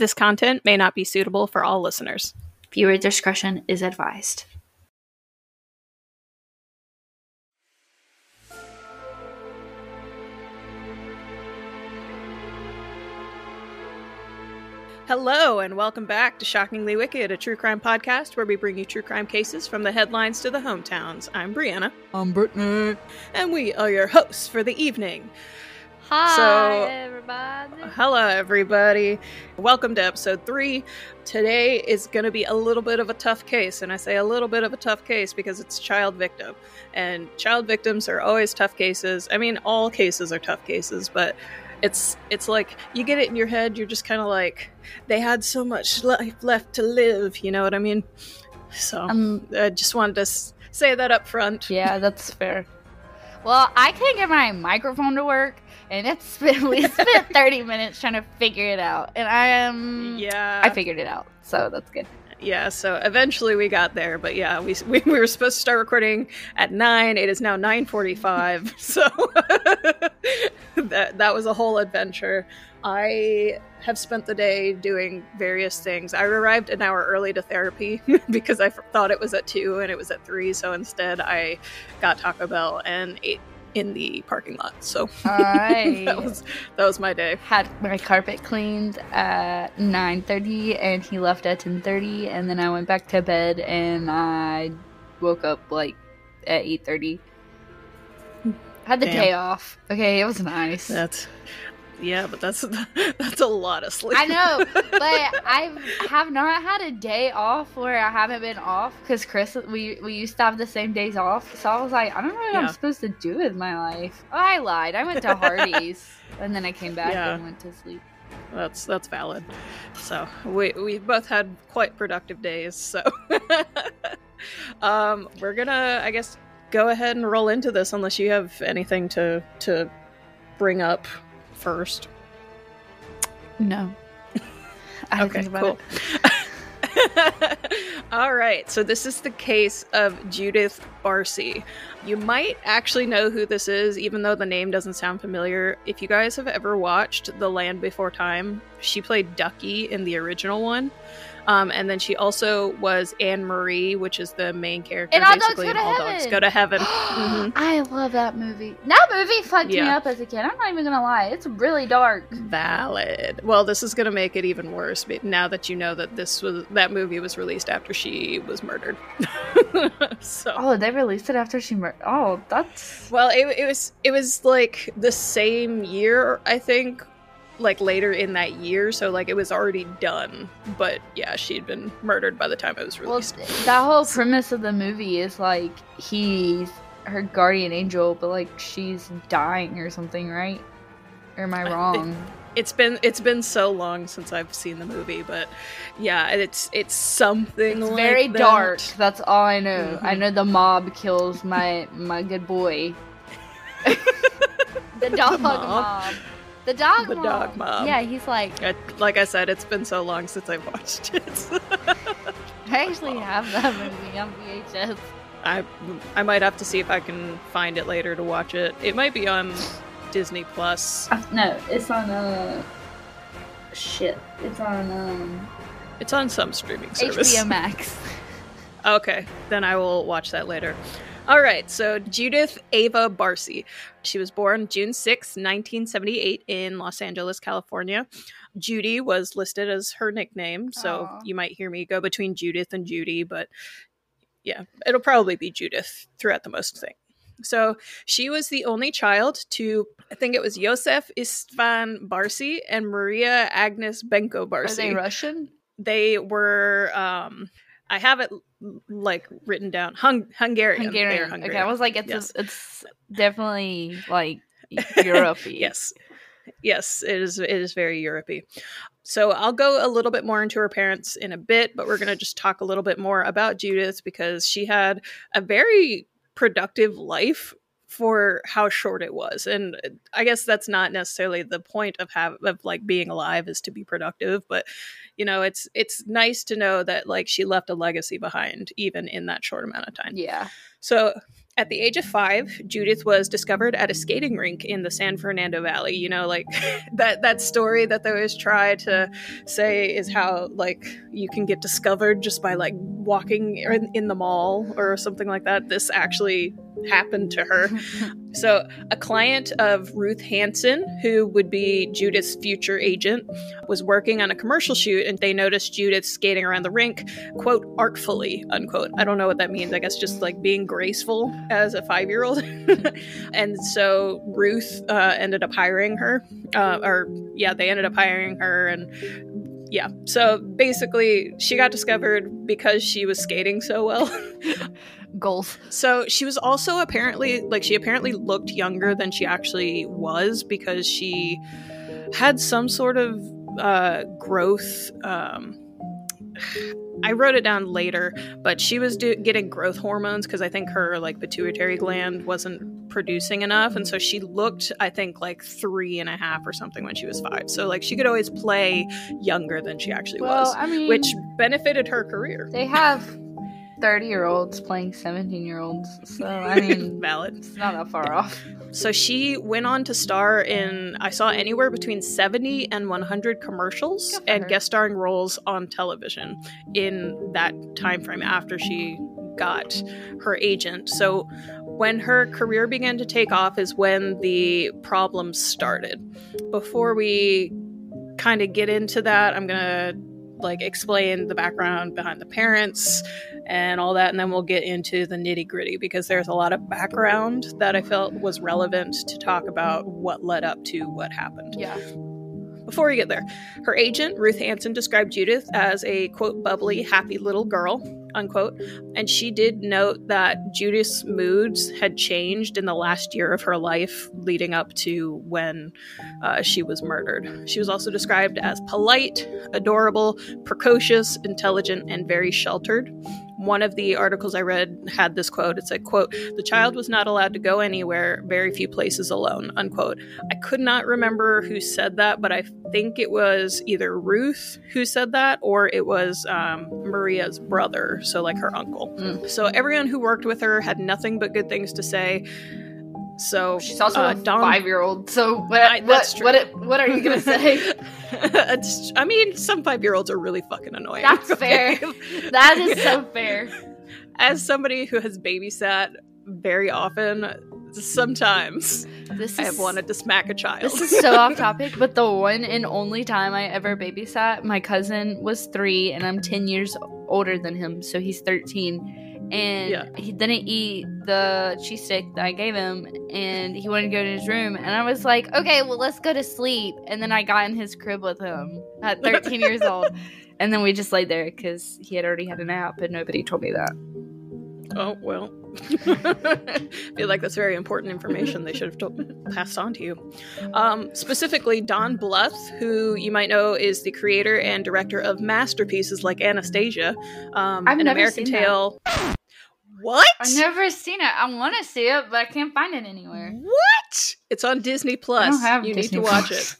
This content may not be suitable for all listeners. Viewer discretion is advised. Hello, and welcome back to Shockingly Wicked, a true crime podcast where we bring you true crime cases from the headlines to the hometowns. I'm Brianna. I'm Brittany. And we are your hosts for the evening. Hi, So- everybody. Hello, everybody. Welcome to episode three. Today is going to be a little bit of a tough case, and I say a little bit of a tough case because it's child victim. And child victims are always tough cases. I mean, all cases are tough cases, but it's it's like you get it in your head. You're just kind of like they had so much life left to live. You know what I mean? So Um, I just wanted to s- say that up front. yeah, that's fair. Well, I can't get my microphone to work, and it's been we spent thirty minutes trying to figure it out, and I am Yeah, I figured it out, so that's good. yeah so eventually we got there but yeah we, we, we were supposed to start recording at 9 it is now 9.45 so that, that was a whole adventure. I have spent the day doing various things. I arrived an hour early to therapy because i f- thought it was at 2 and it was at 3 so instead i got taco bell and ate in the parking lot so I that was that was my day had my carpet cleaned at nine thirty, and he left at ten thirty, and then I went back to bed, and I woke up like at eight thirty. Had the Damn. day off. Okay, it was nice. that's yeah but that's that's a lot of sleep I know, but I have not had a day off where I haven't been off because Chris, we we used to have the same days off. So I was like, I don't know what Yeah. I'm supposed to do with my life. Oh, I lied. I went to Hardee's and then I came back Yeah. and went to sleep. That's that's valid. So we we both had quite productive days. So um, we're gonna, I guess, go ahead and roll into this unless you have anything to to bring up first. No. I Okay, cool. All right, so this is the case of Judith Barsi. You might actually know who this is, even though the name doesn't sound familiar. If you guys have ever watched The Land Before Time, she played Ducky in the original one. Um, and then she also was Anne Marie, which is the main character And All Dogs basically Go in to All Dogs Heaven. Go to Heaven. Mhm. I love that movie. That movie fucked me up as a kid. I'm not even gonna lie. It's really dark. Valid. Well, this is going to make it even worse now that you know that this was that movie was released after she was murdered. so Oh, they released it after she mur- Oh, that's Well, it, it was it was like the same year, I think, like later in that year. So like it was already done, but yeah, she'd been murdered by the time it was released. th- That whole premise of the movie is like he's her guardian angel, but like she's dying or something, right? Or am I I- wrong? it's been it's been so long since I've seen the movie, but yeah, it's it's something It's like very that. dark. That's all I know. I Mhm. know the mob kills my my good boy. the dog mob? mob. The dog The mob. dog mom. Yeah, he's like I- like I said, it's been so long since I've watched it. I actually have that movie on VHS. I I might have to see if I can find it later to watch it. It might be on Disney Plus. Uh, no, it's on uh shit. It's on um It's on some streaming service. HBO Max. Okay, then I will watch that later. All right, so Judith Ava Barsi. She was born June 6, 1978, in Los Angeles, California. Judy was listed as her nickname, so Aw. you might hear me go between Judith and Judy, but yeah, it'll probably be Judith throughout the most thing. So she was the only child to, I think it was Yosef Istvan Barsi and Maria Agnes Benko Are Barsi they Russian? they were um i have it like written down Hung- hungarian are Hungarian. Okay, I was like, it's Yes. it's definitely like Europe. yes yes it is it is very europey so i'll go a little bit more into her parents in a bit but we're going to just talk a little bit more about judith because she had a very productive life for how short it was and uh, i guess that's not necessarily the point of have of like being alive is to be productive but you know it's it's nice to know that like she left a legacy behind even in that short amount of time Yeah. so At the age of five, Judith was discovered at a skating rink in the San Fernando Valley. You know, like that that story that they always try to say is how like you can get discovered just by like walking in, in the mall or something like that. This actually happened to her. so, a client of Ruth Hanson, who would be Judith's future agent, was working on a commercial shoot and they noticed Judith skating around the rink, quote, artfully, unquote. I don't know what that means. I guess just like being graceful as a five year old. and so Ruth uh, ended up hiring her, uh, or yeah, they ended up hiring her and yeah. So basically, she got discovered because she was skating so well. Goals. So she was also apparently like she apparently looked younger than she actually was because she had some sort of uh, growth. Um, I wrote it down later, but she was do- getting growth hormones because I think her like pituitary gland wasn't producing enough, and so she looked, I think, like three and a half or something when she was five. So like she could always play younger than she actually Well, was, I mean, which benefited her career. they have 30 year olds playing 17 year olds. So, I mean, Valid. it's not that far off. So she went on to star in I saw anywhere between 70 and 100 commercials and her. guest starring roles on television in that time frame after she got her agent. So when her career began to take off is when the problems started. Before we kind of get into that, I'm going to like explain the background behind the parents and all that and then we'll get into the nitty gritty because there's a lot of background that i felt was relevant to talk about what led up to what happened Yeah. before we get there her agent ruth hanson described judith as a quote bubbly happy little girl unquote. And she did note that judith's moods had changed in the last year of her life leading up to when uh, she was murdered. She was also described as polite adorable precocious intelligent and very sheltered one of the articles I read had this quote. It said, quote, the child was not allowed to go anywhere, very few places alone, unquote. I could not remember who said that, but I think it was either Ruth who said that or it was um, Maria's brother, so like her uncle. Mm. So everyone who worked with her had nothing but good things to say. So She's also uh, a Dawn- five year old. So, what, I- what, what, it- what are you going to say? I mean, some five year olds are really fucking annoying. That's fair. that is so fair. As somebody who has babysat very often, sometimes This I is, have wanted to smack a child. This is so off topic, but the one and only time I ever babysat, my cousin was three, and I'm 10 years older than him, so he's 13. And Yeah. he didn't eat the cheese stick that I gave him, and he wanted to go to his room. And I was like, okay, well, let's go to sleep. And then I got in his crib with him at 13 years old. And then we just laid there because he had already had a nap, and nobody told me that. oh well. I feel like that's very important information they should have told, passed on to you. Um, specifically, Don Bluth, who you might know is the creator and director of masterpieces like Anastasia, um, I've An never American seen that. Tale. What? I've never seen it. I want to see it, but I can't find it anywhere. What? It's on Disney Plus. you Disney need to watch Plus. it.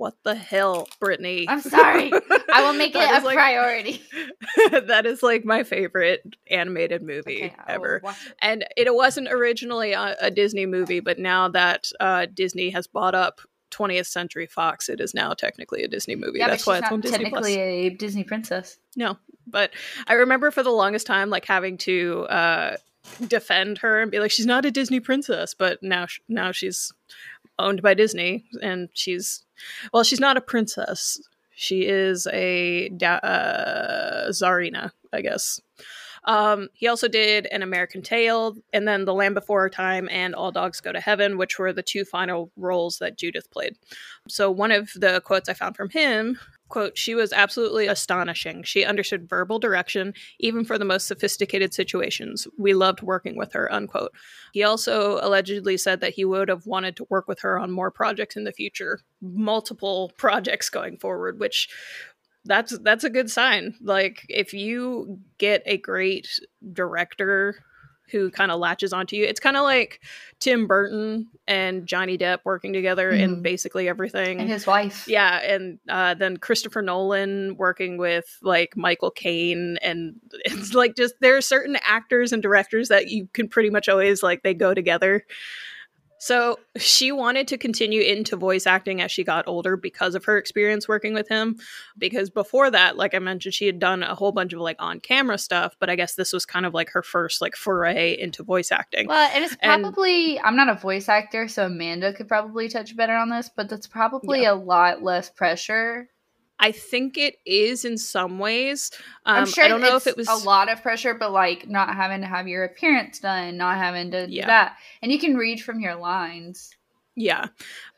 What the hell, Brittany? I'm sorry. I will make it a like- priority. that is like my favorite animated movie Okay, ever. it. And it wasn't originally a, a Disney movie, but now that uh, Disney has bought up 20th Century Fox, it is now technically a Disney movie. Yeah, That's why it's on Disney technically Plus. a Disney princess. No, but I remember for the longest time, like having to uh, defend her and be like, she's not a Disney princess, but now sh- now she's owned by Disney, and she's well, she's not a princess. She is a da- uh, czarina, I guess. Um, he also did An American Tale, and then The Land Before Our Time and All Dogs Go to Heaven, which were the two final roles that Judith played. So one of the quotes I found from him quote she was absolutely astonishing. She understood verbal direction even for the most sophisticated situations. We loved working with her unquote. He also allegedly said that he would have wanted to work with her on more projects in the future multiple projects going forward which that's that's a good sign. Like if you get a great director who kind of latches onto you. It's kind of like Tim Burton and Johnny Depp working together mm-hmm. in basically everything. And his wife. Yeah. And uh, then Christopher Nolan working with like Michael Caine. And it's like just there are certain actors and directors that you can pretty much always like they go together. So she wanted to continue into voice acting as she got older because of her experience working with him. Because before that, like I mentioned, she had done a whole bunch of like on camera stuff, but I guess this was kind of like her first like foray into voice acting. Well, and it's probably, and, I'm not a voice actor, so Amanda could probably touch better on this, but that's probably yeah. a lot less pressure I think it is in some ways. Um, I'm sure I don't know if it was a lot of pressure, but like not having to have your appearance done, not having to yeah. do that, and you can read from your lines. Yeah,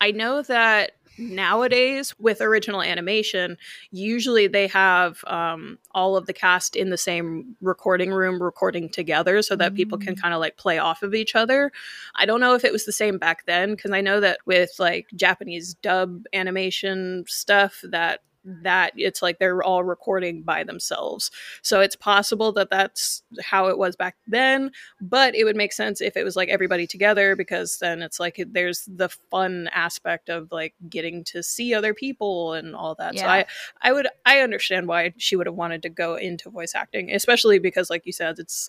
I know that nowadays with original animation usually they have um, all of the cast in the same recording room recording together so that mm-hmm. people can mm. kind of like play off of each other i don't know if it was the same back then because i know that with like japanese dub animation stuff that that it's like they're all recording by themselves. So it's possible that that's how it was back then, but it would make sense if it was like everybody together because then it's like there's the fun aspect of like getting to see other people and all that. Yeah. So I I would I understand why she would have wanted to go into voice acting, especially because like you said it's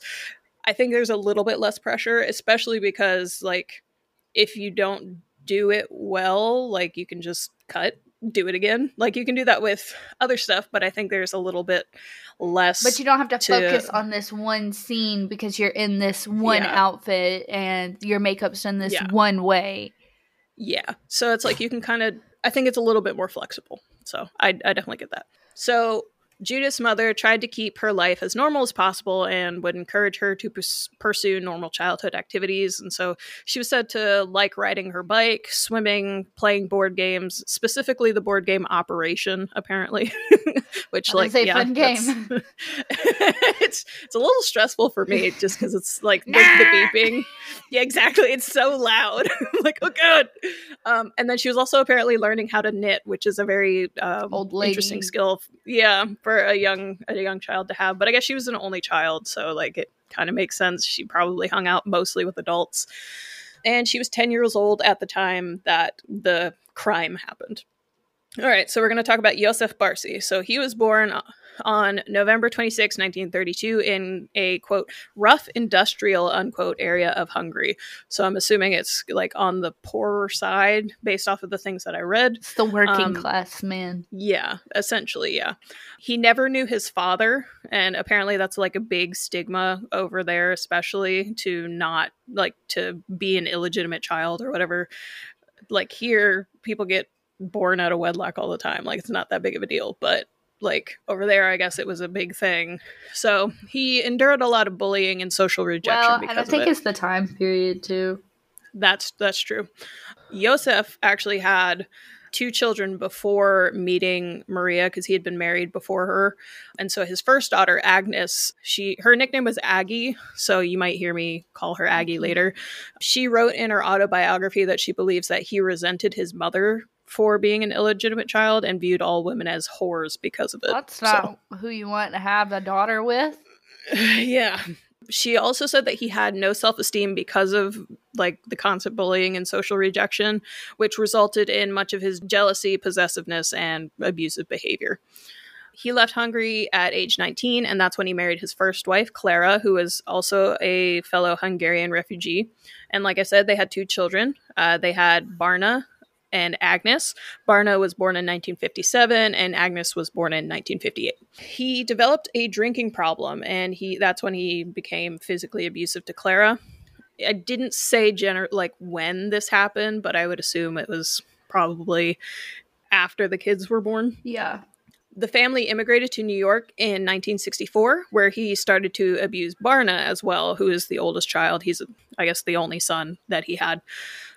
I think there's a little bit less pressure, especially because like if you don't do it well, like you can just cut do it again. Like you can do that with other stuff, but I think there's a little bit less. But you don't have to, to focus on this one scene because you're in this one yeah. outfit and your makeup's done this yeah. one way. Yeah. So it's like you can kind of, I think it's a little bit more flexible. So I, I definitely get that. So Judith's mother tried to keep her life as normal as possible and would encourage her to pers- pursue normal childhood activities. And so she was said to like riding her bike, swimming, playing board games, specifically the board game Operation, apparently. Which, like, a yeah, fun game. it's it's a little stressful for me just because it's like the, the, beeping. Yeah, exactly. It's so loud. like, oh god. Um, and then she was also apparently learning how to knit, which is a very um, old lady. interesting skill. Yeah, for a young a young child to have. But I guess she was an only child, so like it kind of makes sense. She probably hung out mostly with adults. And she was 10 years old at the time that the crime happened. All right, so we're going to talk about Yosef Barsi. So he was born on November 26, 1932, in a quote, rough industrial unquote area of Hungary. So I'm assuming it's like on the poorer side based off of the things that I read. It's the working um, class man. Yeah, essentially, yeah. He never knew his father, and apparently that's like a big stigma over there, especially to not like to be an illegitimate child or whatever. Like here, people get born out of wedlock all the time. Like it's not that big of a deal, but like over there i guess it was a big thing so he endured a lot of bullying and social rejection well, and i think it. it's the time period too that's that's true Yosef actually had two children before meeting Maria because he had been married before her. And so his first daughter, Agnes, she her nickname was Aggie, so you might hear me call her Aggie later. She wrote in her autobiography that she believes that he resented his mother for being an illegitimate child and viewed all women as whores because of it. That's not so. who you want to have a daughter with. yeah. She also said that he had no self esteem because of like the constant bullying and social rejection, which resulted in much of his jealousy, possessiveness, and abusive behavior. He left Hungary at age 19, and that's when he married his first wife, Clara, who was also a fellow Hungarian refugee. And like I said, they had two children. Uh, they had Barna, and Agnes. Barna was born in 1957 and Agnes was born in 1958. He developed a drinking problem and he that's when he became physically abusive to Clara. I didn't say gener- like when this happened, but I would assume it was probably after the kids were born. Yeah. The family immigrated to New York in 1964, where he started to abuse Barna as well, who is the oldest child. He's, I guess, the only son that he had.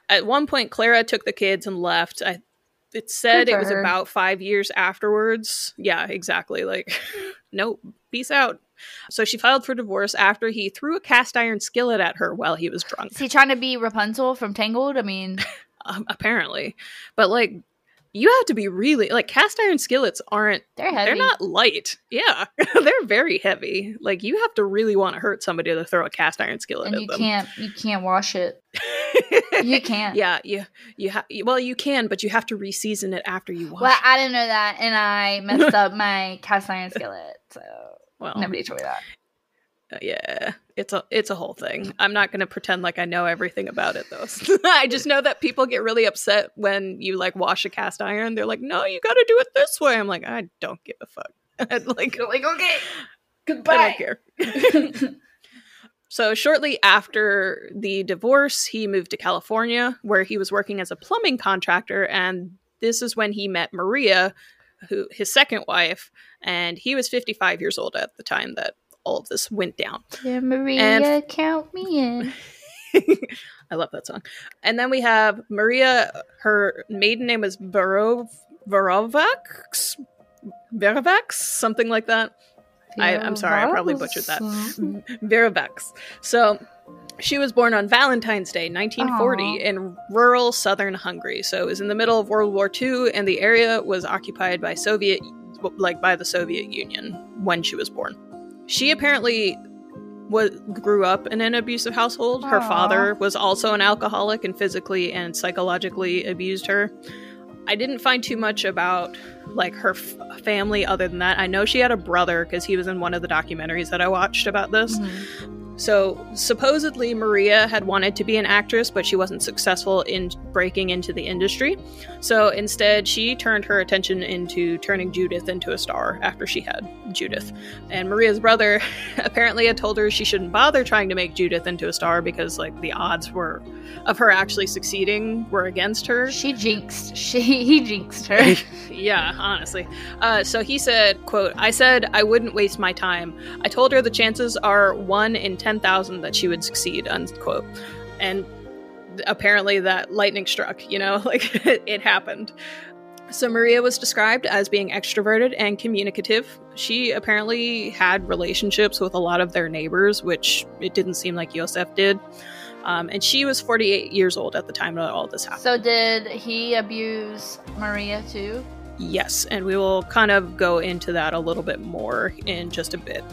At one point, Clara took the kids and left. I it said it was her. about five years afterwards. Yeah, exactly. Like, nope, peace out. So she filed for divorce after he threw a cast iron skillet at her while he was drunk. Is he trying to be Rapunzel from Tangled? I mean, um, apparently, but like, you have to be really like cast iron skillets aren't They're heavy. they're not light. Yeah, they're very heavy. Like you have to really want to hurt somebody to throw a cast iron skillet and at you them. can't you can't wash it. You can't. yeah, you you have well you can, but you have to reseason it after you wash. Well, it. I didn't know that, and I messed up my cast iron skillet, so Well, nobody told me that. Uh, yeah, it's a it's a whole thing. I'm not going to pretend like I know everything about it though. I just know that people get really upset when you like wash a cast iron. They're like, "No, you got to do it this way." I'm like, "I don't give a fuck." like, like, okay, I goodbye. don't care. so shortly after the divorce, he moved to California, where he was working as a plumbing contractor, and this is when he met Maria, who his second wife, and he was 55 years old at the time that all of this went down. Dear Maria, And- count me in. I love that song. And then we have Maria. Her maiden name is Verov Verovax, Verovax, something like that. I- I'm sorry, I probably butchered that. Verovax. So she was born on Valentine's Day, 1940, Aw. in rural southern Hungary. So it was in the middle of World War II, and the area was occupied by Soviet, like by the Soviet Union when she was born. She apparently was grew up in an abusive household. Her Aw. father was also an alcoholic and physically and psychologically abused her. I didn't find too much about like her f- family other than that. I know she had a brother because he was in one of the documentaries that I watched about this. Mhm. So, supposedly, Maria had wanted to be an actress, but she wasn't successful in breaking into the industry. So, instead, she turned her attention into turning Judith into a star after she had Judith. And Maria's brother apparently had told her she shouldn't bother trying to make Judith into a star because, like, the odds were of her actually succeeding were against her. She jinxed. She he jinxed her. yeah, honestly. Uh, so he said, "quote I said I wouldn't waste my time. I told her the chances are one in ten thousand that she would succeed." Unquote. And apparently that lightning struck. You know, like it happened. So Maria was described as being extroverted and communicative. She apparently had relationships with a lot of their neighbors, which it didn't seem like Yosef did. Um, and she was 48 years old at the time that all this happened. so did he abuse Maria too? Yes, and we will kind of go into that a little bit more in just a bit.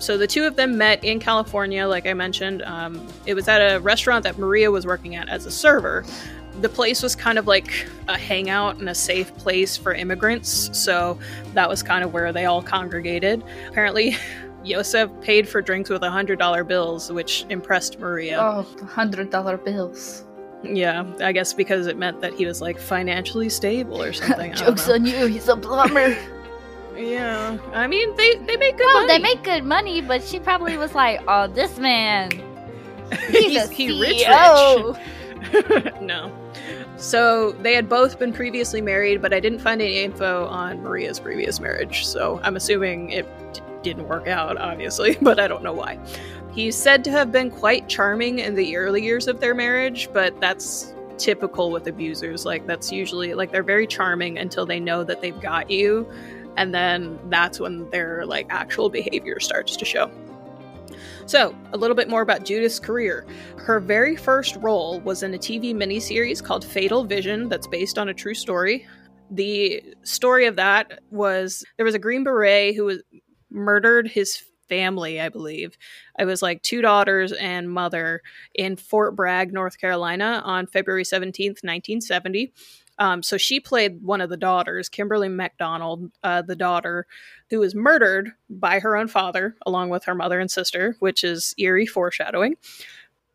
So the two of them met in California, like I mentioned. Um, it was at a restaurant that Maria was working at as a server. The place was kind of like a hangout and a safe place for immigrants, so that was kind of where they all congregated. Apparently, Yosef paid for drinks with $100 bills, which impressed Maria. Oh, $100 bills. Yeah, I guess because it meant that he was like financially stable or something. Jokes on you. He's a plumber. Yeah, I mean they they make good well, money. they make good money, but she probably was like, "Oh, this man, he's, a he rich CEO." rich. no. So they had both been previously married, but I didn't find any info on Maria's previous marriage. So I'm assuming it d- didn't work out, obviously, but I don't know why. He's said to have been quite charming in the early years of their marriage, but that's typical with abusers. Like that's usually like they're very charming until they know that they've got you, and then that's when their like actual behavior starts to show. So, a little bit more about Judith's career. Her very first role was in a TV miniseries called Fatal Vision, that's based on a true story. The story of that was there was a Green Beret who was murdered his family, I believe. I was like two daughters and mother in Fort Bragg, North Carolina on February 17th, 1970. Um, so she played one of the daughters, Kimberly McDonald, uh, the daughter who was murdered by her own father, along with her mother and sister, which is eerie foreshadowing.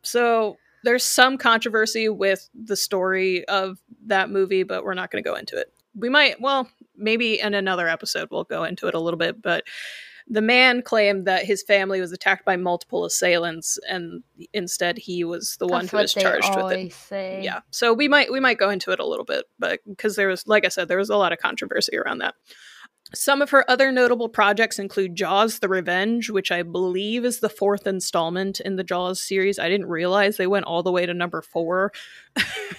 So there's some controversy with the story of that movie, but we're not going to go into it. We might, well, maybe in another episode we'll go into it a little bit, but the man claimed that his family was attacked by multiple assailants and instead he was the one who was charged with it. say. yeah so we might we might go into it a little bit but because there was like i said there was a lot of controversy around that. Some of her other notable projects include jaws the revenge which i believe is the fourth installment in the jaws series. I didn't realize they went all the way to number four.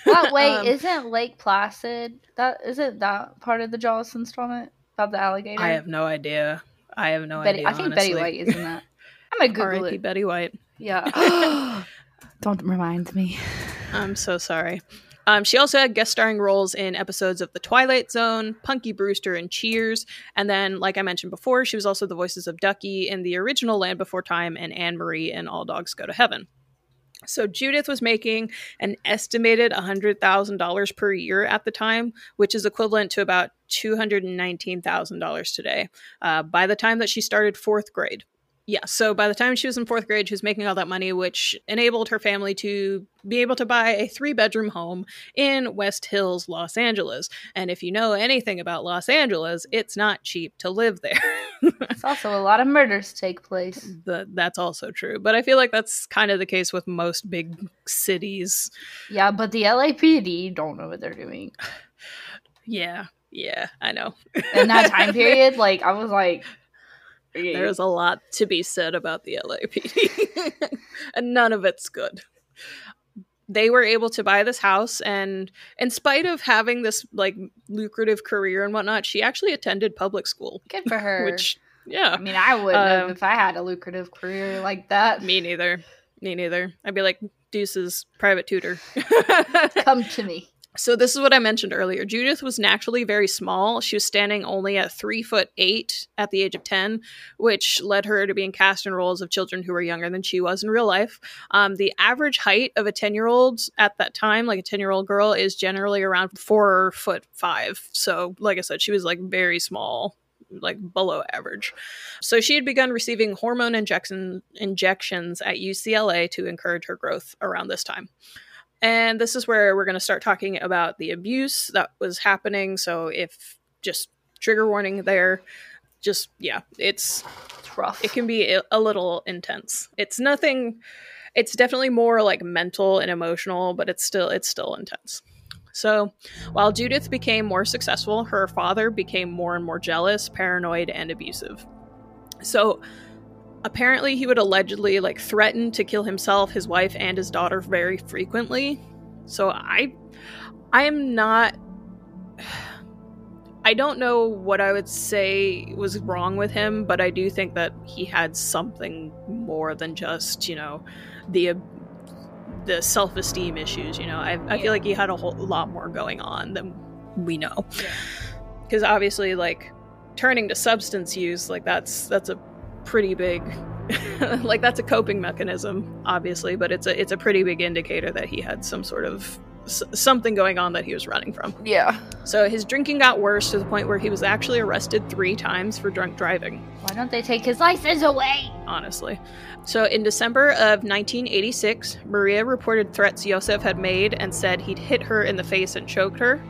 Wait, Um, isn't Lake Placid that isn't that part of the Jaws installment? About the alligator? i have no idea i have no Betty, idea I think Betty. White is in that. I'm gonna Google it. betty white Yeah. Don't remind me. I'm so sorry. Um, she also had guest starring roles in episodes of The Twilight Zone, Punky Brewster, and Cheers. And then, like I mentioned before, she was also the voices of Ducky in the original Land Before Time and Anne Marie in All Dogs Go to Heaven. So Judith was making an estimated $100,000 per year at the time, which is equivalent to about $219,000 today, uh, by the time that she started fourth grade. Yeah, so by the time she was in fourth grade, she was making all that money, which enabled her family to be able to buy a three bedroom home in West Hills, Los Angeles. And if you know anything about Los Angeles, it's not cheap to live there. it's also a lot of murders take place. The, that's also true. But I feel like that's kind of the case with most big cities. Yeah, but the LAPD don't know what they're doing. yeah, yeah, I know. In that time period, like, I was like, there's a lot to be said about the LAPD, and none of it's good. They were able to buy this house, and in spite of having this like lucrative career and whatnot, she actually attended public school. Good for her. Which, yeah, I mean, I would um, if I had a lucrative career like that. Me neither. Me neither. I'd be like, Deuce's private tutor. Come to me. So this is what I mentioned earlier. Judith was naturally very small. She was standing only at three foot eight at the age of ten, which led her to being cast in roles of children who were younger than she was in real life. Um, the average height of a ten year old at that time, like a ten year old girl, is generally around four foot five. So, like I said, she was like very small like below average. So she had begun receiving hormone injection injections at UCLA to encourage her growth around this time. And this is where we're going to start talking about the abuse that was happening. So, if just trigger warning there, just yeah, it's, it's rough. It can be a little intense. It's nothing. It's definitely more like mental and emotional, but it's still it's still intense. So, while Judith became more successful, her father became more and more jealous, paranoid, and abusive. So, apparently he would allegedly like threaten to kill himself his wife and his daughter very frequently so i i am not i don't know what i would say was wrong with him but i do think that he had something more than just you know the the self-esteem issues you know i, I yeah. feel like he had a whole lot more going on than we know because yeah. obviously like turning to substance use like that's that's a pretty big like that's a coping mechanism obviously but it's a it's a pretty big indicator that he had some sort of s- something going on that he was running from. Yeah. So his drinking got worse to the point where he was actually arrested three times for drunk driving. Why don't they take his license away? Honestly. So in december of 1986 maria reported threats yosef had made and said he'd hit her in the face and choked her.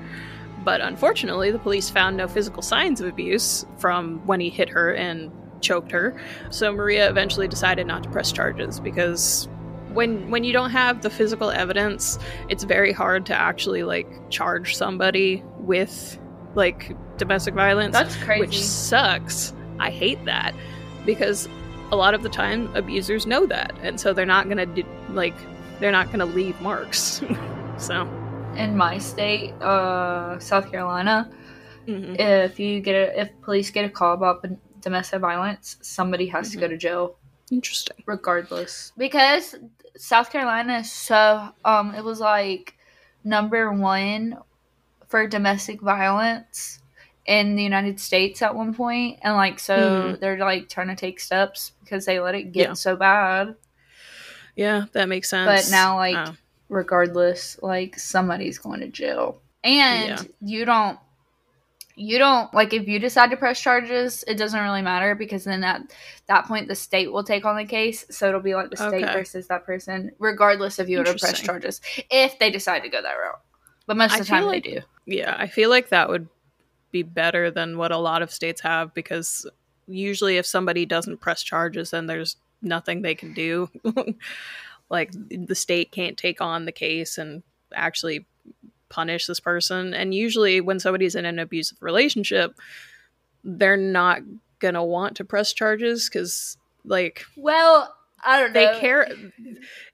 But unfortunately the police found no physical signs of abuse from when he hit her and choked her. So Maria eventually decided not to press charges because when when you don't have the physical evidence, it's very hard to actually like charge somebody with like domestic violence. That's crazy. Which sucks. I hate that because a lot of the time abusers know that and so they're not going to do, like they're not going to leave marks. so in my state, uh South Carolina, mm-hmm. if you get a, if police get a call about domestic violence, somebody has mm-hmm. to go mm-hmm. to jail. Interesting. Regardless. Because South Carolina is so um it was like number 1 for domestic violence in the United States at one point and like so mm-hmm. they're like trying to take steps because they let it get yeah. so bad. Yeah, that makes sense. But now like oh. regardless like somebody's going to jail. And yeah. you don't you don't like if you decide to press charges it doesn't really matter because then at that point the state will take on the case. So it'll be like the state okay. versus that person regardless if you would press charges if they decide to go that route. But most of the time like, they do. Yeah i feel like that would be better than what a lot of states have because usually if somebody doesn't press charges then there's nothing they can do. Like the state can't take on the case and actually punish this person. And usually, when somebody's in an abusive relationship, they're not gonna want to press charges because, like, well, I don't know. They care.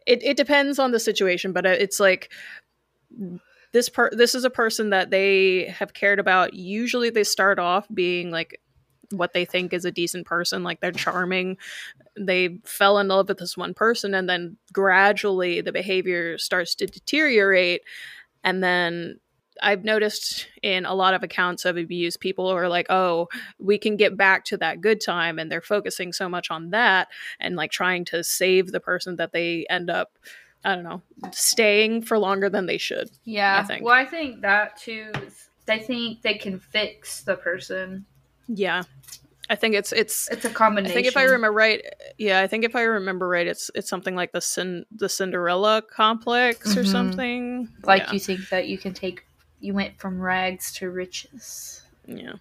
It it depends on the situation, but uh, it's like this part. This is a person that they have cared about. Usually, they start off being like what they think is a decent person like they're charming they fell in love with this one person and then gradually the behavior starts to deteriorate And then I've noticed in a lot of accounts of abuse, people are like, oh, we can get back to that good time. And they're focusing so much on that and like trying to save the person that they end up, I don't know, staying for longer than they should. Yeah. I think. Well, I think that too. they think they can fix the person. Yeah. I think it's it's It's a combination. I think if I remember right, yeah, I think if I remember right, it's it's something like the Cin- the Cinderella complex or Mhm. something. like yeah. you think that you can take, you went from rags to riches. Yeah.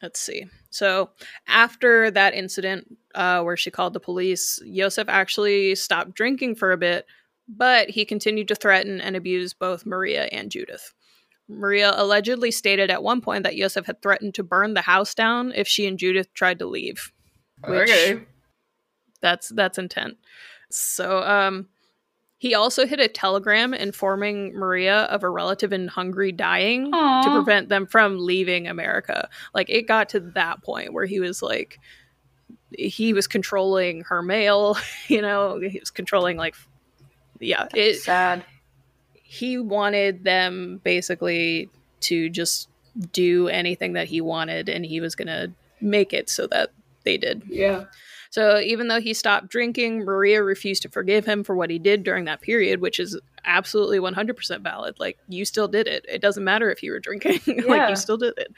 Let's see. So after that incident uh, where she called the police, Yosef actually stopped drinking for a bit, but he continued to threaten and abuse both Maria and Judith. Maria allegedly stated at one point that Yosef had threatened to burn the house down if she and Judith tried to leave. Which- That's that's intent. So um he also hit a telegram informing Maria of a relative in Hungary dying to prevent them from leaving America. Like it got to that point where he was like he was controlling her mail, you know, he was controlling like yeah, it Sad. He wanted them basically to just do anything that he wanted and he was going to make it so that they did. Yeah. So even though he stopped drinking, Maria refused to forgive him for what he did during that period, which is absolutely 100% valid. Like, you still did it. It doesn't matter if you were drinking, Yeah. like, you still did it.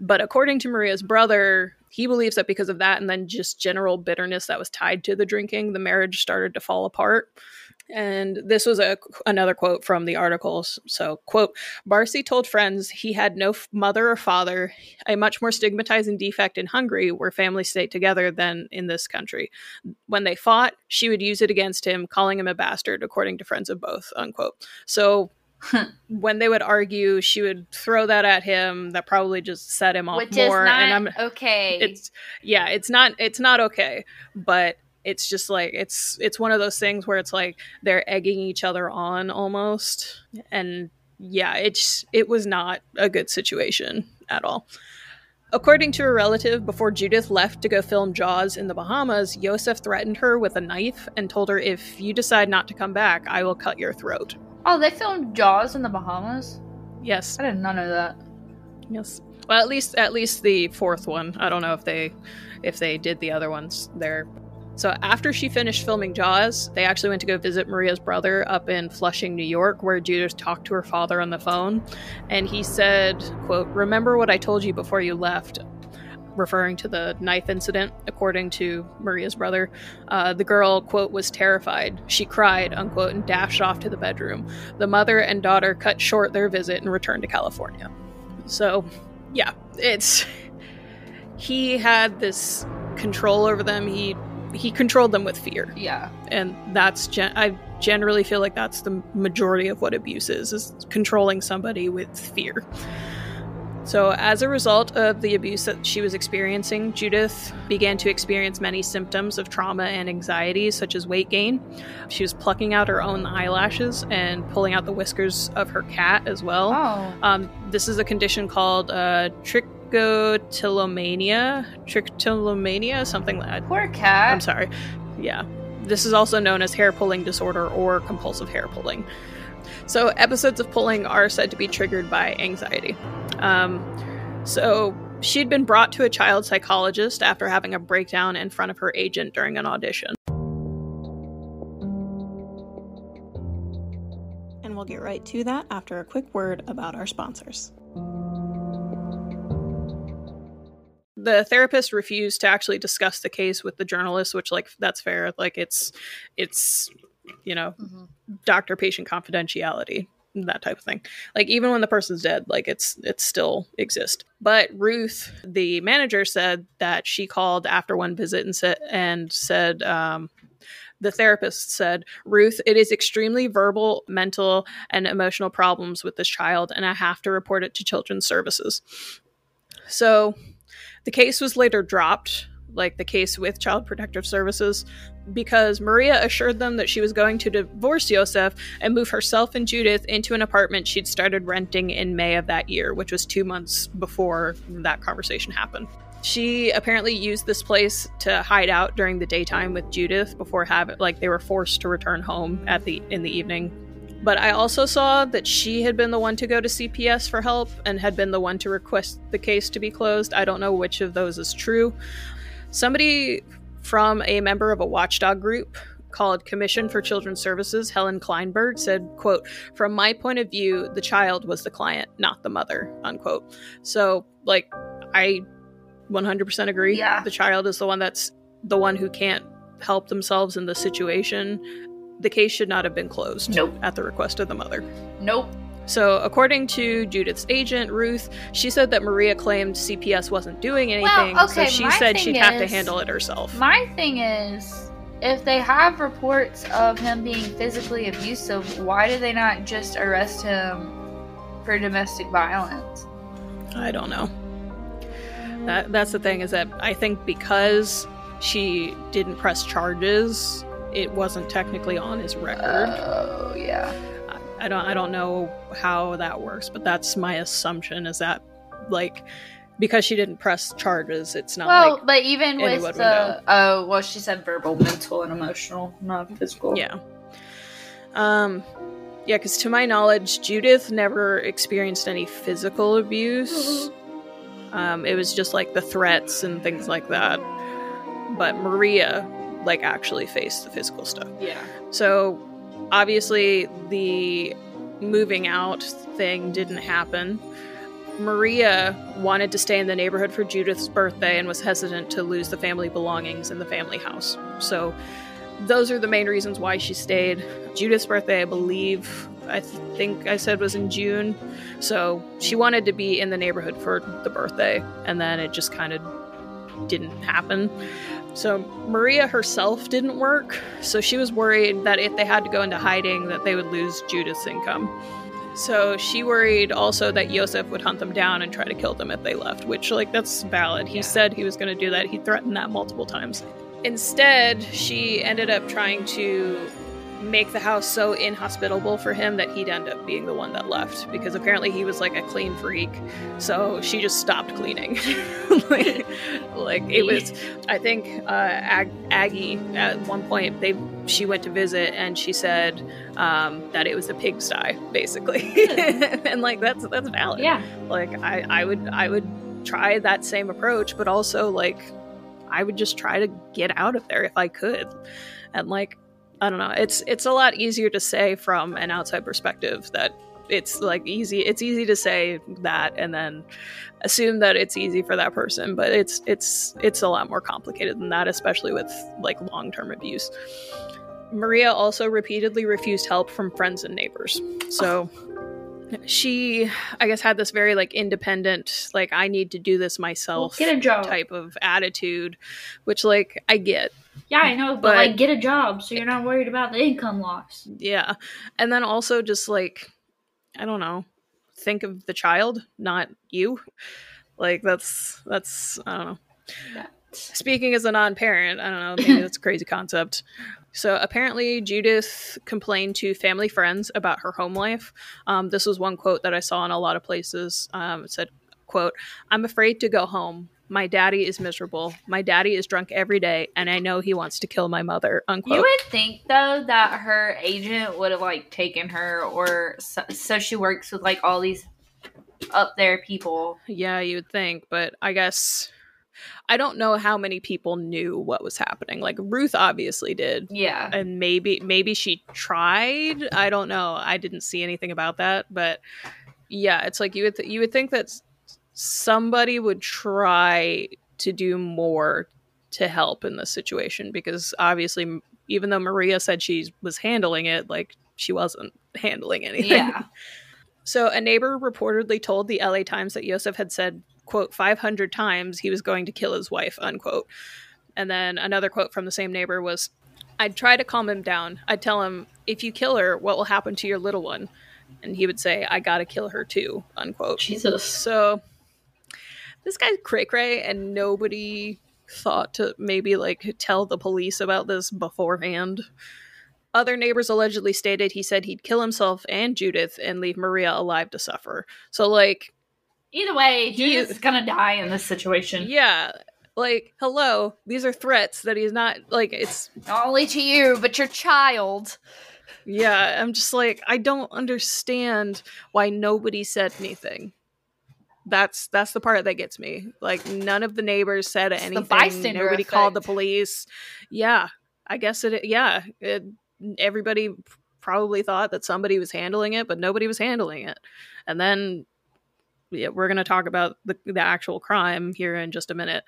But according to Maria's brother, he believes that because of that and then just general bitterness that was tied to the drinking, the marriage started to fall apart. And this was a another quote from the articles. So, quote, Barsi told friends he had no f- mother or father, a much more stigmatizing defect in Hungary where families stayed together than in this country. When they fought, she would use it against him, calling him a bastard, according to friends of both, unquote. So when they would argue, she would throw that at him. That probably just set him off Which more. and I'm okay. it's yeah it's not it's not okay but it's just like it's it's one of those things where it's like they're egging each other on almost and yeah it's it was not a good situation at all according to a relative before judith left to go film jaws in the bahamas yosef threatened her with a knife and told her if you decide not to come back i will cut your throat oh, they filmed Jaws in the Bahamas. yes I did not know that. Yes. Well, at least at least the fourth one. I don't know if they if they did the other ones there. So after she finished filming Jaws, they actually went to go visit Maria's brother up in Flushing, New York, where Judith talked to her father on the phone, and he said, "quote Remember what I told you before you left." Referring to the knife incident, according to Maria's brother, uh, the girl, quote, was terrified. She cried, unquote, and dashed off to the bedroom. The mother and daughter cut short their visit and returned to California. So, yeah, it's he had this control over them. He he controlled them with fear, Yeah. and that's gen- I generally feel like that's the majority of what abuse is: is controlling somebody with fear. So, as a result of the abuse that she was experiencing, Judith began to experience many symptoms of trauma and anxiety, such as weight gain. She was plucking out her own eyelashes and pulling out the whiskers of her cat as well. Oh. Um, this is a condition called uh, trichotillomania. Trichotillomania, something like that. Poor cat. I'm sorry. Yeah. This is also known as hair pulling disorder or compulsive hair pulling. So, episodes of pulling are said to be triggered by anxiety. Um, so, she'd been brought to a child psychologist after having a breakdown in front of her agent during an audition. And we'll get right to that after a quick word about our sponsors. The therapist refused to actually discuss the case with the journalist which like that's fair like it's it's you know Mhm. doctor patient confidentiality that type of thing like even when the person's dead like it's it still exists but ruth the manager said that she called after one visit and said and said um the therapist said, Ruth, it is extremely verbal, mental, and emotional problems with this child, and I have to report it to Children's Services. So the case was later dropped, like the case with Child Protective Services, because Maria assured them that she was going to divorce Yosef and move herself and Judith into an apartment she'd started renting in May of that year, which was two months before that conversation happened. She apparently used this place to hide out during the daytime with Judith before having like they were forced to return home at the in the evening But I also saw that she had been the one to go to CPS for help and had been the one to request the case to be closed. I don't know which of those is true. Somebody from a member of a watchdog group called Commission for Children's Services, Helen Kleinberg, said, quote, From my point of view, the child was the client, not the mother, unquote. So, like, I 100% agree. Yeah. The child is the one that's the one who can't help themselves in the situation. The case should not have been closed Nope. at the request of the mother. Nope. So, according to Judith's agent, Ruth, she said that Maria claimed CPS wasn't doing anything, Well, so she said she'd have to handle it herself. My thing is, if they have reports of him being physically abusive, why do they not just arrest him for domestic violence? I don't know. That that's the thing is that I think because she didn't press charges, it wasn't technically on his record. Oh, yeah. I- I don't I don't know how that works, but that's my assumption is that like because she didn't press charges, it's not Well, like but even with the oh, well, she said verbal, mental, and emotional, not physical. yeah. Um yeah, because to my knowledge, Judith never experienced any physical abuse. Um, it was just like the threats and things like that. But Maria, like, actually face the physical stuff. Yeah. So obviously, the moving out thing didn't happen. Maria wanted to stay in the neighborhood for Judith's birthday and was hesitant to lose the family belongings in the family house. So those are the main reasons why she stayed. Judith's birthday, I believe, I th- think I said was in June. So she wanted to be in the neighborhood for the birthday, and then it just kind of didn't happen. So Maria herself didn't work, so she was worried that if they had to go into hiding that they would lose Judith's income. So she worried also that Yosef would hunt them down and try to kill them if they left, which like that's valid. He Yeah. said he was going to do that. He threatened that multiple times. Instead, she ended up trying to make the house so inhospitable for him that he'd end up being the one that left because apparently he was like a clean freak. So she just stopped cleaning. like, like it was I think uh, Ag- Aggie at one point they she went to visit and she said um, that it was a pigsty basically, and like that's that's valid. Yeah. Like I I would I would try that same approach, but also like I would just try to get out of there if I could, and like I don't know. It's it's a lot easier to say from an outside perspective that it's like easy it's easy to say that and then assume that it's easy for that person but it's it's it's a lot more complicated than that especially with like long-term abuse. Maria also repeatedly refused help from friends and neighbors. So she i guess had this very like independent like i need to do this myself Get a job. type of attitude which like i get Yeah, I know, but, But- like, get a job so you're not worried about the income loss. yeah and then also just like i don't know think of the child not you. Like that's that's i don't know. Speaking as a non-parent i don't know maybe that's a crazy concept. So apparently judith complained to family friends about her home life. Um, this was one quote that i saw in a lot of places. Um, it said quote i'm afraid to go home my daddy is miserable my daddy is drunk every day and i know he wants to kill my mother unquote You would think though that her agent would have like taken her, or so, so she works with like all these up there people. Yeah, you would think, but I guess I don't know how many people knew what was happening. Like Ruth obviously did, Yeah, and maybe maybe she tried. I don't know. I didn't see anything about that, but yeah, it's like you would th- you would think that somebody would try to do more to help in this situation because obviously even though Maria said she was handling it, like she wasn't handling anything. yeah. So a neighbor reportedly told the LA Times that Yosef had said, quote, 500 times he was going to kill his wife, unquote. And then another quote from the same neighbor was, I'd try to calm him down. I'd tell him, if you kill her, what will happen to your little one? And he would say, I gotta kill her too, unquote. Jesus. So this guy's cray cray, and nobody thought to maybe like tell the police about this beforehand. Other neighbors allegedly stated he said he'd kill himself and Judith and leave Maria alive to suffer. So, like, Either way, He- he's gonna die in this situation. yeah, like, hello, these are threats that he's not like. It's Not only to you, but your child. yeah, I'm just like I don't understand why nobody said anything. That's that's the part that gets me. Like none of the neighbors said It's the anything. bystander Nobody called the police. Yeah, I guess it. Yeah, it, everybody probably thought that somebody was handling it, but nobody was handling it. And then yeah, we're going to talk about the, the actual crime here in just a minute.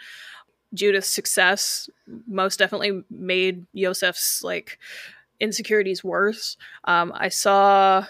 Judith's success most definitely made Yosef's like insecurities worse. Um, I saw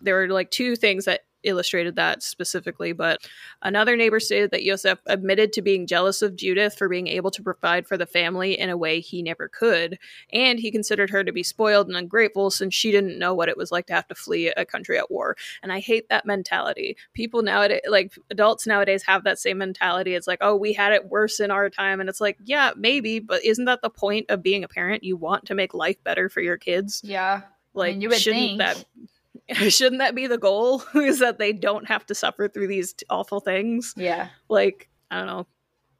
there were like two things that illustrated that specifically, but another neighbor stated that Yosef admitted to being jealous of Judith for being able to provide for the family in a way he never could, and he considered her to be spoiled and ungrateful since she didn't know what it was like to have to flee a country at war. And I hate that mentality. People nowadays, like adults nowadays, have that same mentality. It's like, oh, we had it worse in our time, and it's like, yeah, maybe, but isn't that the point of being a parent? You want to make life better for your kids. Yeah. Like, mean, you would shouldn't think. that shouldn't that be the goal? is that they don't have to suffer through these awful things? Yeah. like i don't know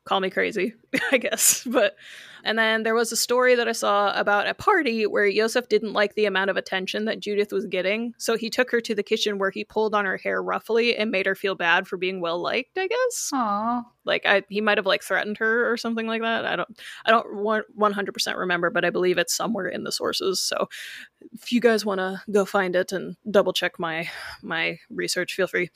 call me crazy i guess but and then there was a story that i saw about a party where Yosef didn't like the amount of attention that judith was getting so he took her to the kitchen where he pulled on her hair roughly and made her feel bad for being well liked i guess Aw. like i he might have like threatened her or something like that i don't i don't 100% remember but i believe it's somewhere in the sources so if you guys want to go find it and double check my my research feel free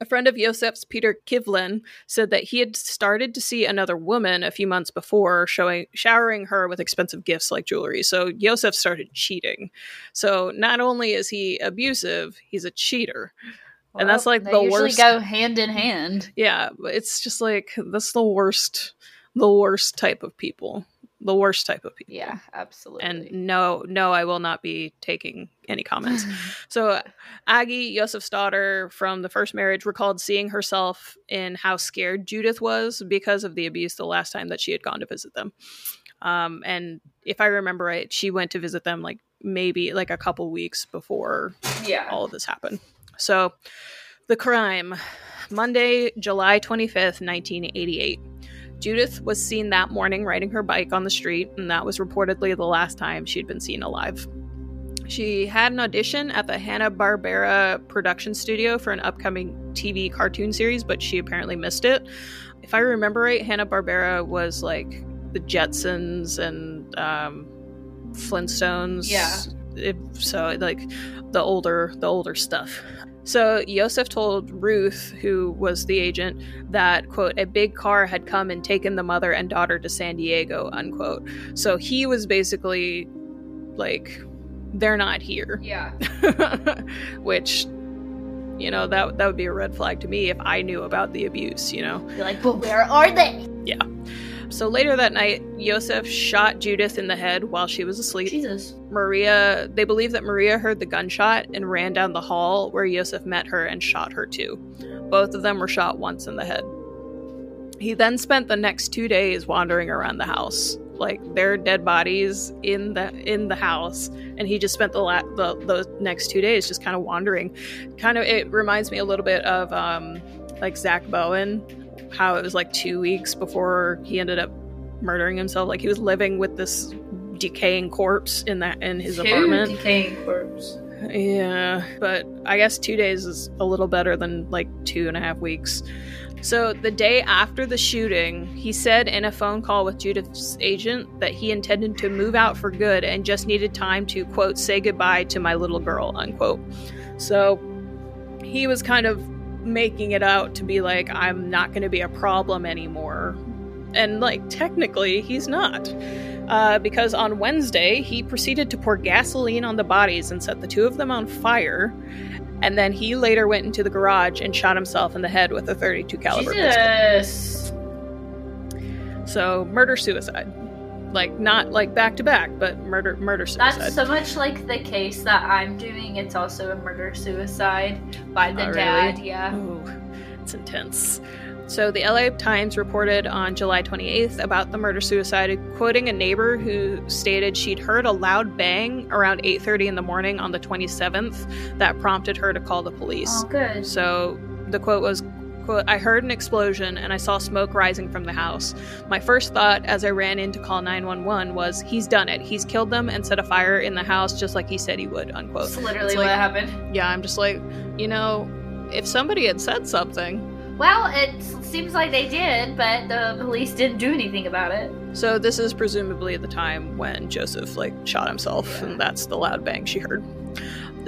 a friend of Yosef's, Peter Kivlin, said that he had started to see another woman a few months before, showing showering her with expensive gifts like jewelry. So Yosef started cheating. So not only is he abusive, he's a cheater. And that's, like, they the usually worst- go hand in hand. Yeah, it's just like that's the worst, the worst type of people. The worst type of people. Yeah, absolutely. And no, no, I will not be taking any comments. So Aggie, Yosef's daughter from the first marriage, recalled seeing herself in how scared Judith was because of the abuse the last time that she had gone to visit them. Um, and if I remember right, she went to visit them like maybe like a couple weeks before yeah. all of this happened. So the crime Monday, July 25th, 1988. Judith was seen that morning riding her bike on the street, and that was reportedly the last time she'd been seen alive. She had an audition at the Hanna-Barbera production studio for an upcoming TV cartoon series, but she apparently missed it. If I remember right, Hanna-Barbera was like the Jetsons and um, Flintstones. Yeah. If, so like the older the older stuff. So Yosef told Ruth, who was the agent, that quote a big car had come and taken the mother and daughter to San Diego unquote. So he was basically like they're not here. Yeah. Which you know that that would be a red flag to me if I knew about the abuse, you know. You're like, but where are they? So later that night, Yosef shot Judith in the head while she was asleep. Jesus. Maria, they believe that Maria heard the gunshot and ran down the hall where Yosef met her and shot her too. Both of them were shot once in the head. He then spent the next two days wandering around the house, like their dead bodies in the in the house, and he just spent the la- the, the next two days just kind of wandering. Kind of, it reminds me a little bit of um, like Zach Bowen, how it was like two weeks before he ended up murdering himself. Like he was living with this decaying corpse in that in his Two apartment. decaying corpse. Yeah, but I guess two days is a little better than like two and a half weeks. So the day after the shooting, he said in a phone call with Judith's agent that he intended to move out for good and just needed time to quote say goodbye to my little girl unquote. So he was kind of making it out to be like I'm not going to be a problem anymore. And like technically he's not. Uh, because on Wednesday he proceeded to pour gasoline on the bodies and set the two of them on fire. And then he later went into the garage and shot himself in the head with a 32 caliber pistol. So murder suicide, like not like back to back, but murder murder suicide. That's so much like the case that I'm doing. It's also a murder suicide by the Oh, really? dad. Yeah. Ooh, it's intense. So the LA Times reported on July 28th about the murder suicide, quoting a neighbor who stated she'd heard a loud bang around 8:30 in the morning on the 27th that prompted her to call the police. Oh, good. So the quote was, I heard an explosion and I saw smoke rising from the house. My first thought as I ran in to call 911 was, he's done it. He's killed them and set a fire in the house just like he said he would, unquote. That's literally It's what happened. Yeah, I'm just like, you know, if somebody had said something. Well, it seems like they did, but the police didn't do anything about it. So this is presumably the time when Joseph like shot himself, and that's the loud bang she heard.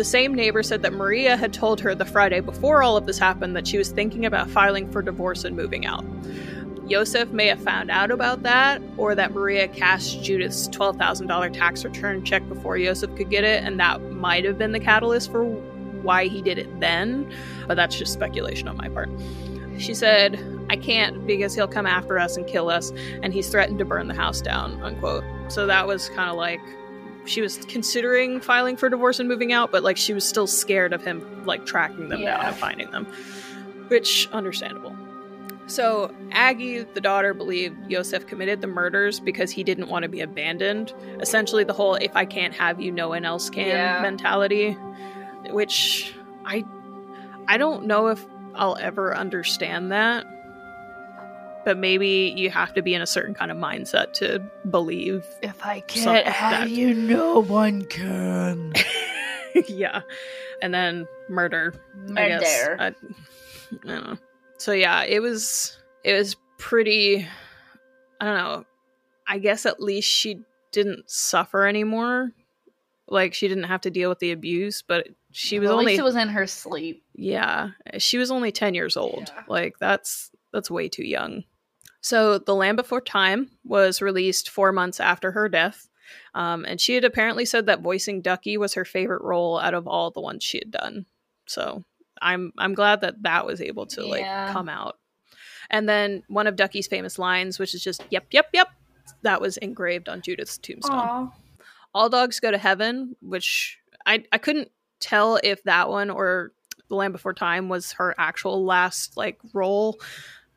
The same neighbor said that Maria had told her the Friday before all of this happened that she was thinking about filing for divorce and moving out. Yosef may have found out about that, or that Maria cashed Judith's $12,000 tax return check before Yosef could get it, and that might have been the catalyst for why he did it then, but that's just speculation on my part. She said, I can't because he'll come after us and kill us, and he's threatened to burn the house down, unquote. So that was kind of like she was considering filing for divorce and moving out, but like she was still scared of him like tracking them down and finding them, which understandable. So Aggie, the daughter, believed Yosef committed the murders because he didn't want to be abandoned. Essentially, the whole "if I can't have you, no one else can" Yeah. mentality, which I I don't know if I'll ever understand that. But maybe you have to be in a certain kind of mindset to believe. If I can't have you, no one can. yeah. And then murder. I guess. I, I don't know. So yeah, it was it was pretty I don't know. I guess at least she didn't suffer anymore. Like she didn't have to deal with the abuse, but she was Well, at only least it was in her sleep. yeah, she was only 10 years old. Yeah. Like that's that's way too young. So The Land Before Time was released 4 months after her death. Um, and she had apparently said that voicing Ducky was her favorite role out of all the ones she had done. So I'm I'm glad that that was able to like come out. And then one of Ducky's famous lines, which is just "Yep, yep, yep," that was engraved on Judith's tombstone. Aw. All Dogs Go to Heaven, which I I couldn't tell if that one or The Land Before Time was her actual last like role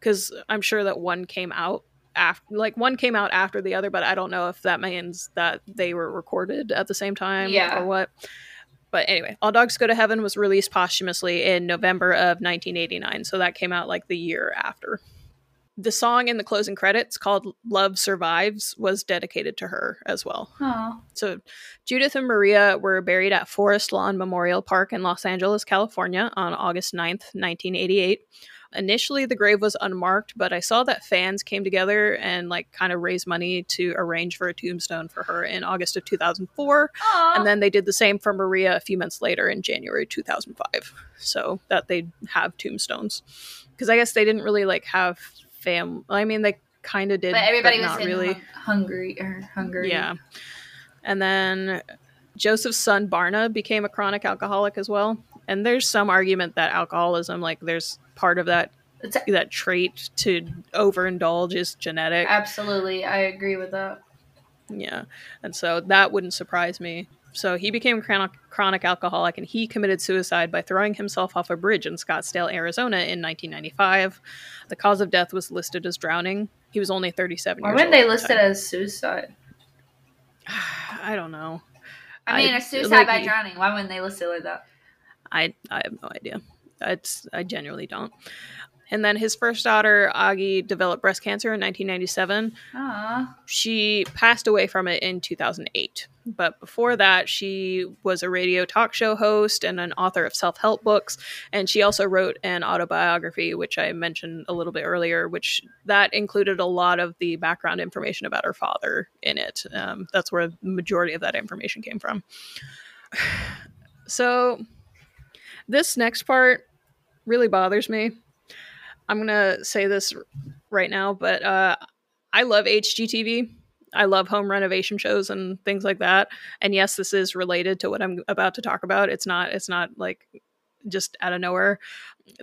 because I'm sure that one came out after like one came out after the other, but I don't know if that means that they were recorded at the same time Yeah. or what. But anyway, All Dogs Go to Heaven was released posthumously in November of 1989, so that came out like the year after. The song in the closing credits called Love Survives was dedicated to her as well. Aw. So, Judith and Maria were buried at Forest Lawn Memorial Park in Los Angeles, California on August 9th, 1988. Initially, the grave was unmarked, but I saw that fans came together and like kind of raised money to arrange for a tombstone for her in August of 2004. Aw. And then they did the same for Maria a few months later in January 2005. So that they'd have tombstones. Because I guess they didn't really like have fam. I mean, they kind of did, but everybody was not in really. Hun- hungry or hungry. Yeah. And then Joseph's son Barna became a chronic alcoholic as well. And there's some argument that alcoholism, like there's part of that that trait to overindulge is genetic. absolutely. I agree with that. Yeah. And so that wouldn't surprise me. So he became a chronic, chronic alcoholic and he committed suicide by throwing himself off a bridge in Scottsdale, Arizona in 1995. The cause of death was listed as drowning. He was only 37 Why years wouldn't they list it as suicide? I don't know. I mean, I- a suicide like by drowning. Why wouldn't they list it like that? I I have no idea. It's I genuinely don't. And then his first daughter, Augie, developed breast cancer in 1997. Aw. She passed away from it in 2008. But before that, she was a radio talk show host and an author of self help books. And she also wrote an autobiography, which I mentioned a little bit earlier, which that included a lot of the background information about her father in it. Um, that's where the majority of that information came from. So, this next part really bothers me. I'm gonna say this right now, but uh, I love HGTV. I love home renovation shows and things like that. And yes, this is related to what I'm about to talk about. It's not. It's not like just out of nowhere.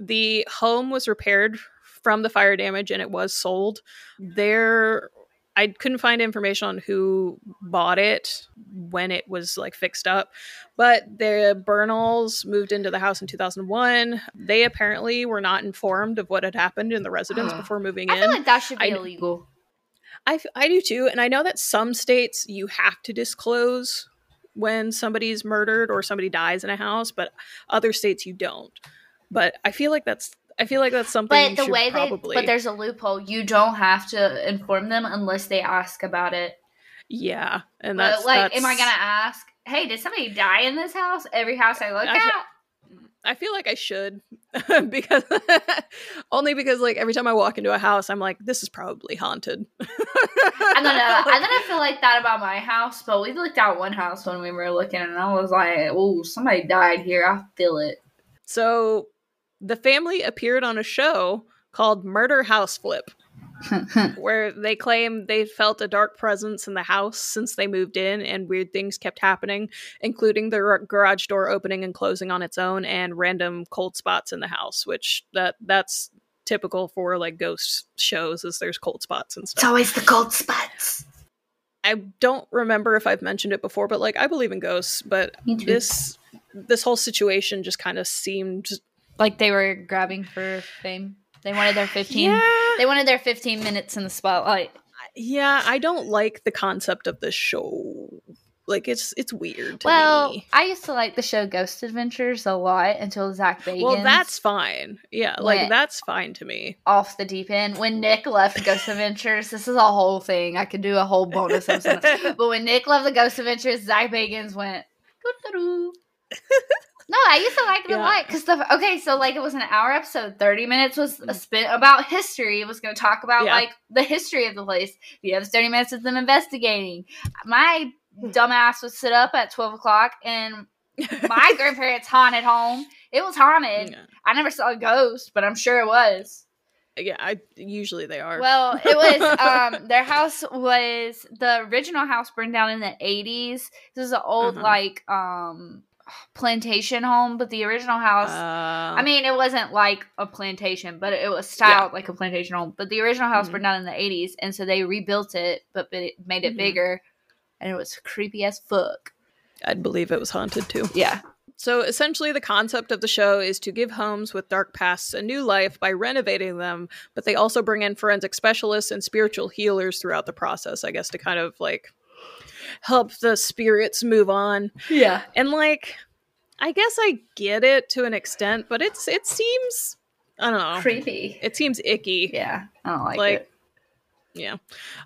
The home was repaired from the fire damage and it was sold. There, I couldn't find information on who bought it when it was like fixed up, but the Bernals moved into the house in 2001. They apparently were not informed of what had happened in the residence before moving I in. I feel like that should be I- illegal. I, I do too. And I know that some states you have to disclose when somebody's murdered or somebody dies in a house, but other states you don't. But I feel like that's I feel like that's something. But the way probably... they, but there's a loophole. You don't have to inform them unless they ask about it. Yeah, and that's but, like, that's... am I gonna ask? Hey, did somebody die in this house? Every house I look I at. I feel like I should because only because like every time I walk into a house, I'm like, this is probably haunted. I don't know. I feel like that about my house, but we looked out one house when we were looking, and I was like, oh, somebody died here. I feel it. So the family appeared on a show called Murder House Flip. where they claim they felt a dark presence in the house since they moved in and weird things kept happening including the garage door opening and closing on its own and random cold spots in the house which that that's typical for like ghost shows is there's cold spots and stuff it's always the cold spots i don't remember if i've mentioned it before but like i believe in ghosts but this this whole situation just kind of seemed like they were grabbing for fame they wanted their 15 yeah. they wanted their 15 minutes in the spotlight. Yeah, I don't like the concept of the show. Like it's it's weird. well, me. I used to like the show Ghost Adventures a lot until Zak Bagans. Well, that's fine. Yeah, like that's fine to me. Off the deep end. When Nick left Ghost Adventures, this is a whole thing. I could do a whole bonus episode. but when Nick left the Ghost Adventures, Zak Bagans went. No, I used to like it yeah. a lot because the okay, so like it was an hour episode. Thirty minutes was mm. spin about history. It was going to talk about yeah. like the history of the place. The other thirty minutes of them investigating. My dumbass would sit up at twelve o'clock, and my grandparents' haunted home. It was haunted. Yeah. I never saw a ghost, but I'm sure it was. Yeah, I usually they are. Well, it was um their house was the original house burned down in the 80s. This is an old uh-huh. like um plantation home, but the original house, uh, I mean, it wasn't like a plantation, but it was styled yeah. like a plantation home. But the original house mm-hmm. burned down in the 80s, and so they rebuilt it, but it made it mm-hmm. bigger, and it was creepy as fuck. I'd believe it was haunted too. Yeah. So essentially, the concept of the show is to give homes with dark pasts a new life by renovating them, but they also bring in forensic specialists and spiritual healers throughout the process, I guess, to kind of like help the spirits move on. Yeah. And like I guess I get it to an extent, but it's it seems I don't know. Creepy. It seems icky. Yeah. I don't like, like it. Yeah.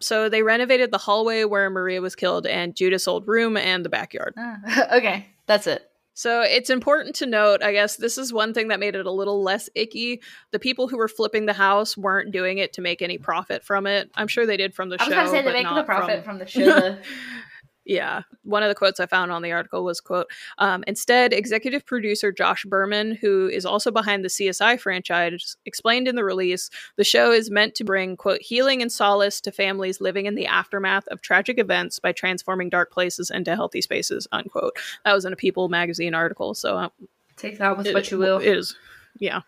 So they renovated the hallway where Maria was killed and Judith's old room and the backyard. Uh, okay. That's it. So it's important to note, I guess this is one thing that made it a little less icky. The people who were flipping the house weren't doing it to make any profit from it. I'm sure they did from the I show. I was going to say they make the profit from, from the show. Yeah. One of the quotes I found on the article was quote, um, instead, executive producer Josh Berman, who is also behind the CSI franchise, explained in the release, the show is meant to bring, quote, healing and solace to families living in the aftermath of tragic events by transforming dark places into healthy spaces, unquote. That was in a People magazine article. So uh, take that with it, what you will. It is. Yeah.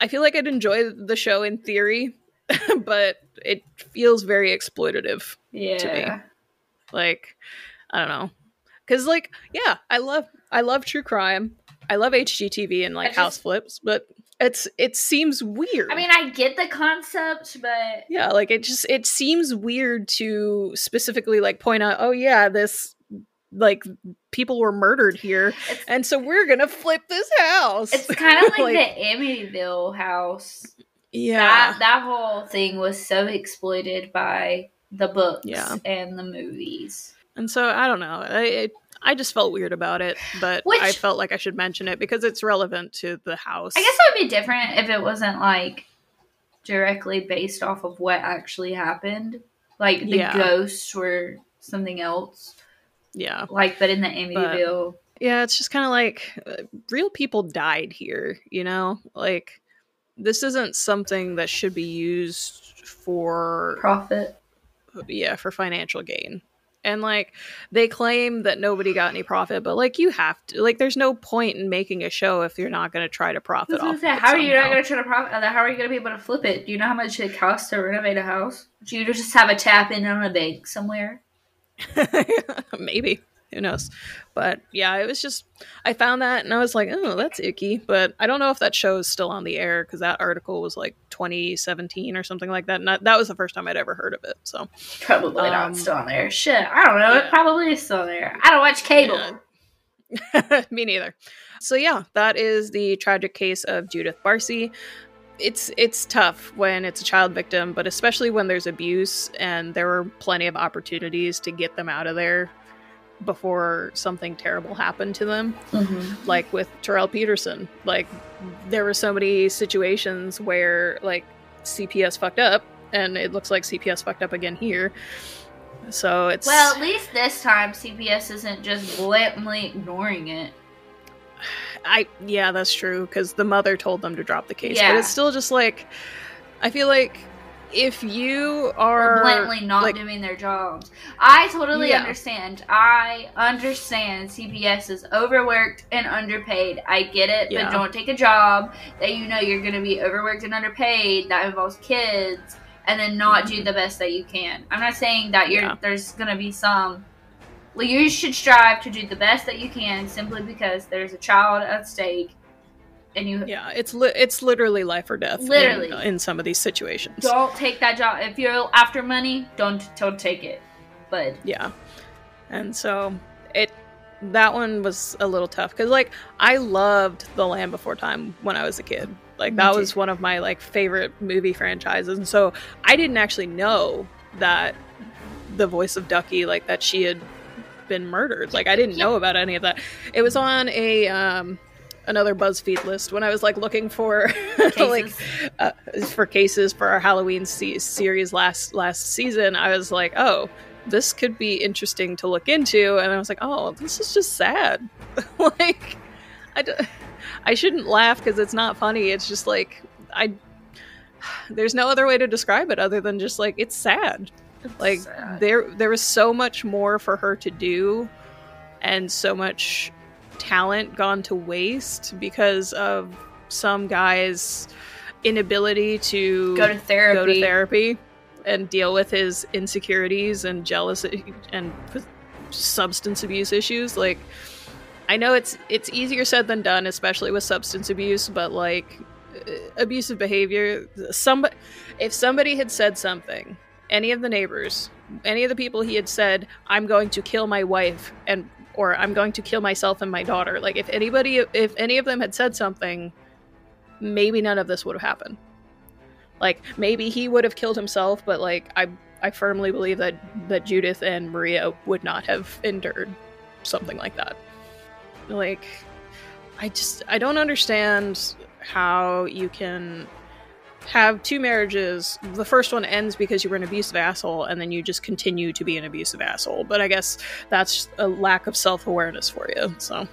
I feel like I'd enjoy the show in theory, but it feels very exploitative yeah. to me. Like, I don't know. Cause like, yeah, I love I love true crime. I love HGTV and like just, house flips, but it's it seems weird. I mean, I get the concept, but yeah, like it just it seems weird to specifically like point out, oh yeah, this like people were murdered here, and so we're gonna flip this house. It's kind of like, like the Amityville house. Yeah, that that whole thing was so exploited by the books yeah. and the movies. And so I don't know. I I just felt weird about it, but Which, I felt like I should mention it because it's relevant to the house. I guess it would be different if it wasn't like directly based off of what actually happened. Like the yeah. ghosts were something else. Yeah. Like, but in the Amityville. But, yeah, it's just kind of like uh, real people died here, you know? Like, this isn't something that should be used for profit. Yeah, for financial gain. And like they claim that nobody got any profit but like you have to like there's no point in making a show if you're not going to try to profit off say, how are you not going to try to profit how are you going to be able to flip it? Do you know how much it costs to renovate a house? Do you just have a tap in on a bank somewhere? Maybe who knows? But yeah it was just i found that and i was like oh that's icky. But i don't know if that show is still on the air because that article was like 2017 or something like that and that, that was the first time i'd ever heard of it so probably um, not still on there. Shit i don't know. Yeah. it probably is still there. I don't watch cable. Yeah. me neither. So yeah that is the tragic case of judith Barsi. It's it's tough when it's a child victim, but especially when there's abuse and there were plenty of opportunities to get them out of there before something terrible happened to them. Mm-hmm. Like with Terrell Peterson, like there were so many situations where like CPS fucked up, and it looks like CPS fucked up again here. So it's Well, at least this time CPS isn't just blatantly ignoring it. I yeah, that's true because the mother told them to drop the case, Yeah. but it's still just like I feel like if you Or are blatantly not like- doing their jobs. I totally Yeah. understand. I understand CPS is overworked and underpaid. I get it, Yeah. but don't take a job that you know you're going to be overworked and underpaid that involves kids and then not do mm-hmm. the best that you can. I'm not saying that you're Yeah. there's going to be some well, you should strive to do the best that you can simply because there's a child at stake and you yeah, it's li- it's literally life or death. in- Literally. in, some of these situations. don't take that job. If you're after money, don't don't take it. But Yeah. And so it that one was a little tough cuz like I loved The Land Before Time when I was a kid. Like that was one of my like favorite movie franchises. And so I didn't actually know that the voice of Ducky like that she had been murdered. Like I didn't know about any of that. It was on a um another BuzzFeed list when I was like looking for like uh, for cases for our Halloween se- series last last season, I was like, oh, this could be interesting to look into, and I was like, oh, this is just sad. like, I, d- I shouldn't laugh because it's not funny. It's just like I. There's no other way to describe it other than just like it's sad. Like sad. there there was so much more for her to do, and so much talent gone to waste because of some guy's inability to go to therapy. go to therapy and deal with his insecurities and jealousy and p- substance abuse issues like i know it's it's easier said than done especially with substance abuse but like uh, abusive behavior somebody if somebody had said something any of the neighbors any of the people he had said i'm going to kill my wife and or i'm going to kill myself and my daughter. Like if anybody if any of them had said something maybe none of this would have happened. Like maybe he would have killed himself but like i i firmly believe that that judith and maria would not have endured something like that. Like i just i don't understand how you can have two marriages the first one ends because you were an abusive asshole and then you just continue to be an abusive asshole but i guess that's a lack of self-awareness for you so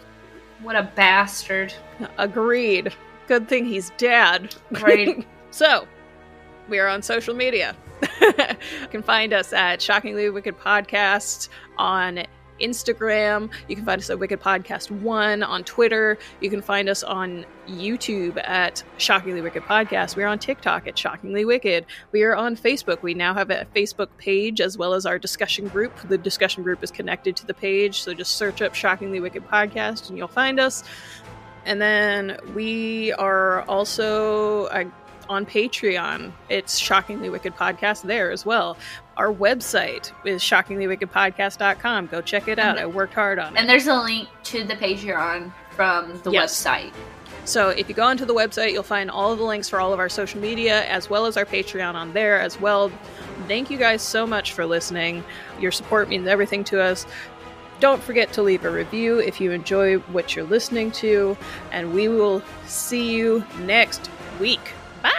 What a bastard. agreed good thing he's dead Right. so, we are on social media. you can find us at Shockingly Wicked Podcast on Instagram. You can find us at Wicked Podcast One on Twitter. You can find us on YouTube at Shockingly Wicked Podcast. We're on TikTok at Shockingly Wicked. We are on Facebook. We now have a Facebook page as well as our discussion group. The discussion group is connected to the page, so just search up Shockingly Wicked Podcast and you'll find us. And then we are also uh, on Patreon. It's Shockingly Wicked Podcast there as well. Our website is shockinglywickedpodcast.com. Go check it out. I worked hard on it. And there's a link to the Patreon from the Yes. website. So if you go onto the website, you'll find all of the links for all of our social media as well as our Patreon on there as well. Thank you guys so much for listening. Your support means everything to us. Don't forget to leave a review if you enjoy what you're listening to, and we will see you next week. Bye!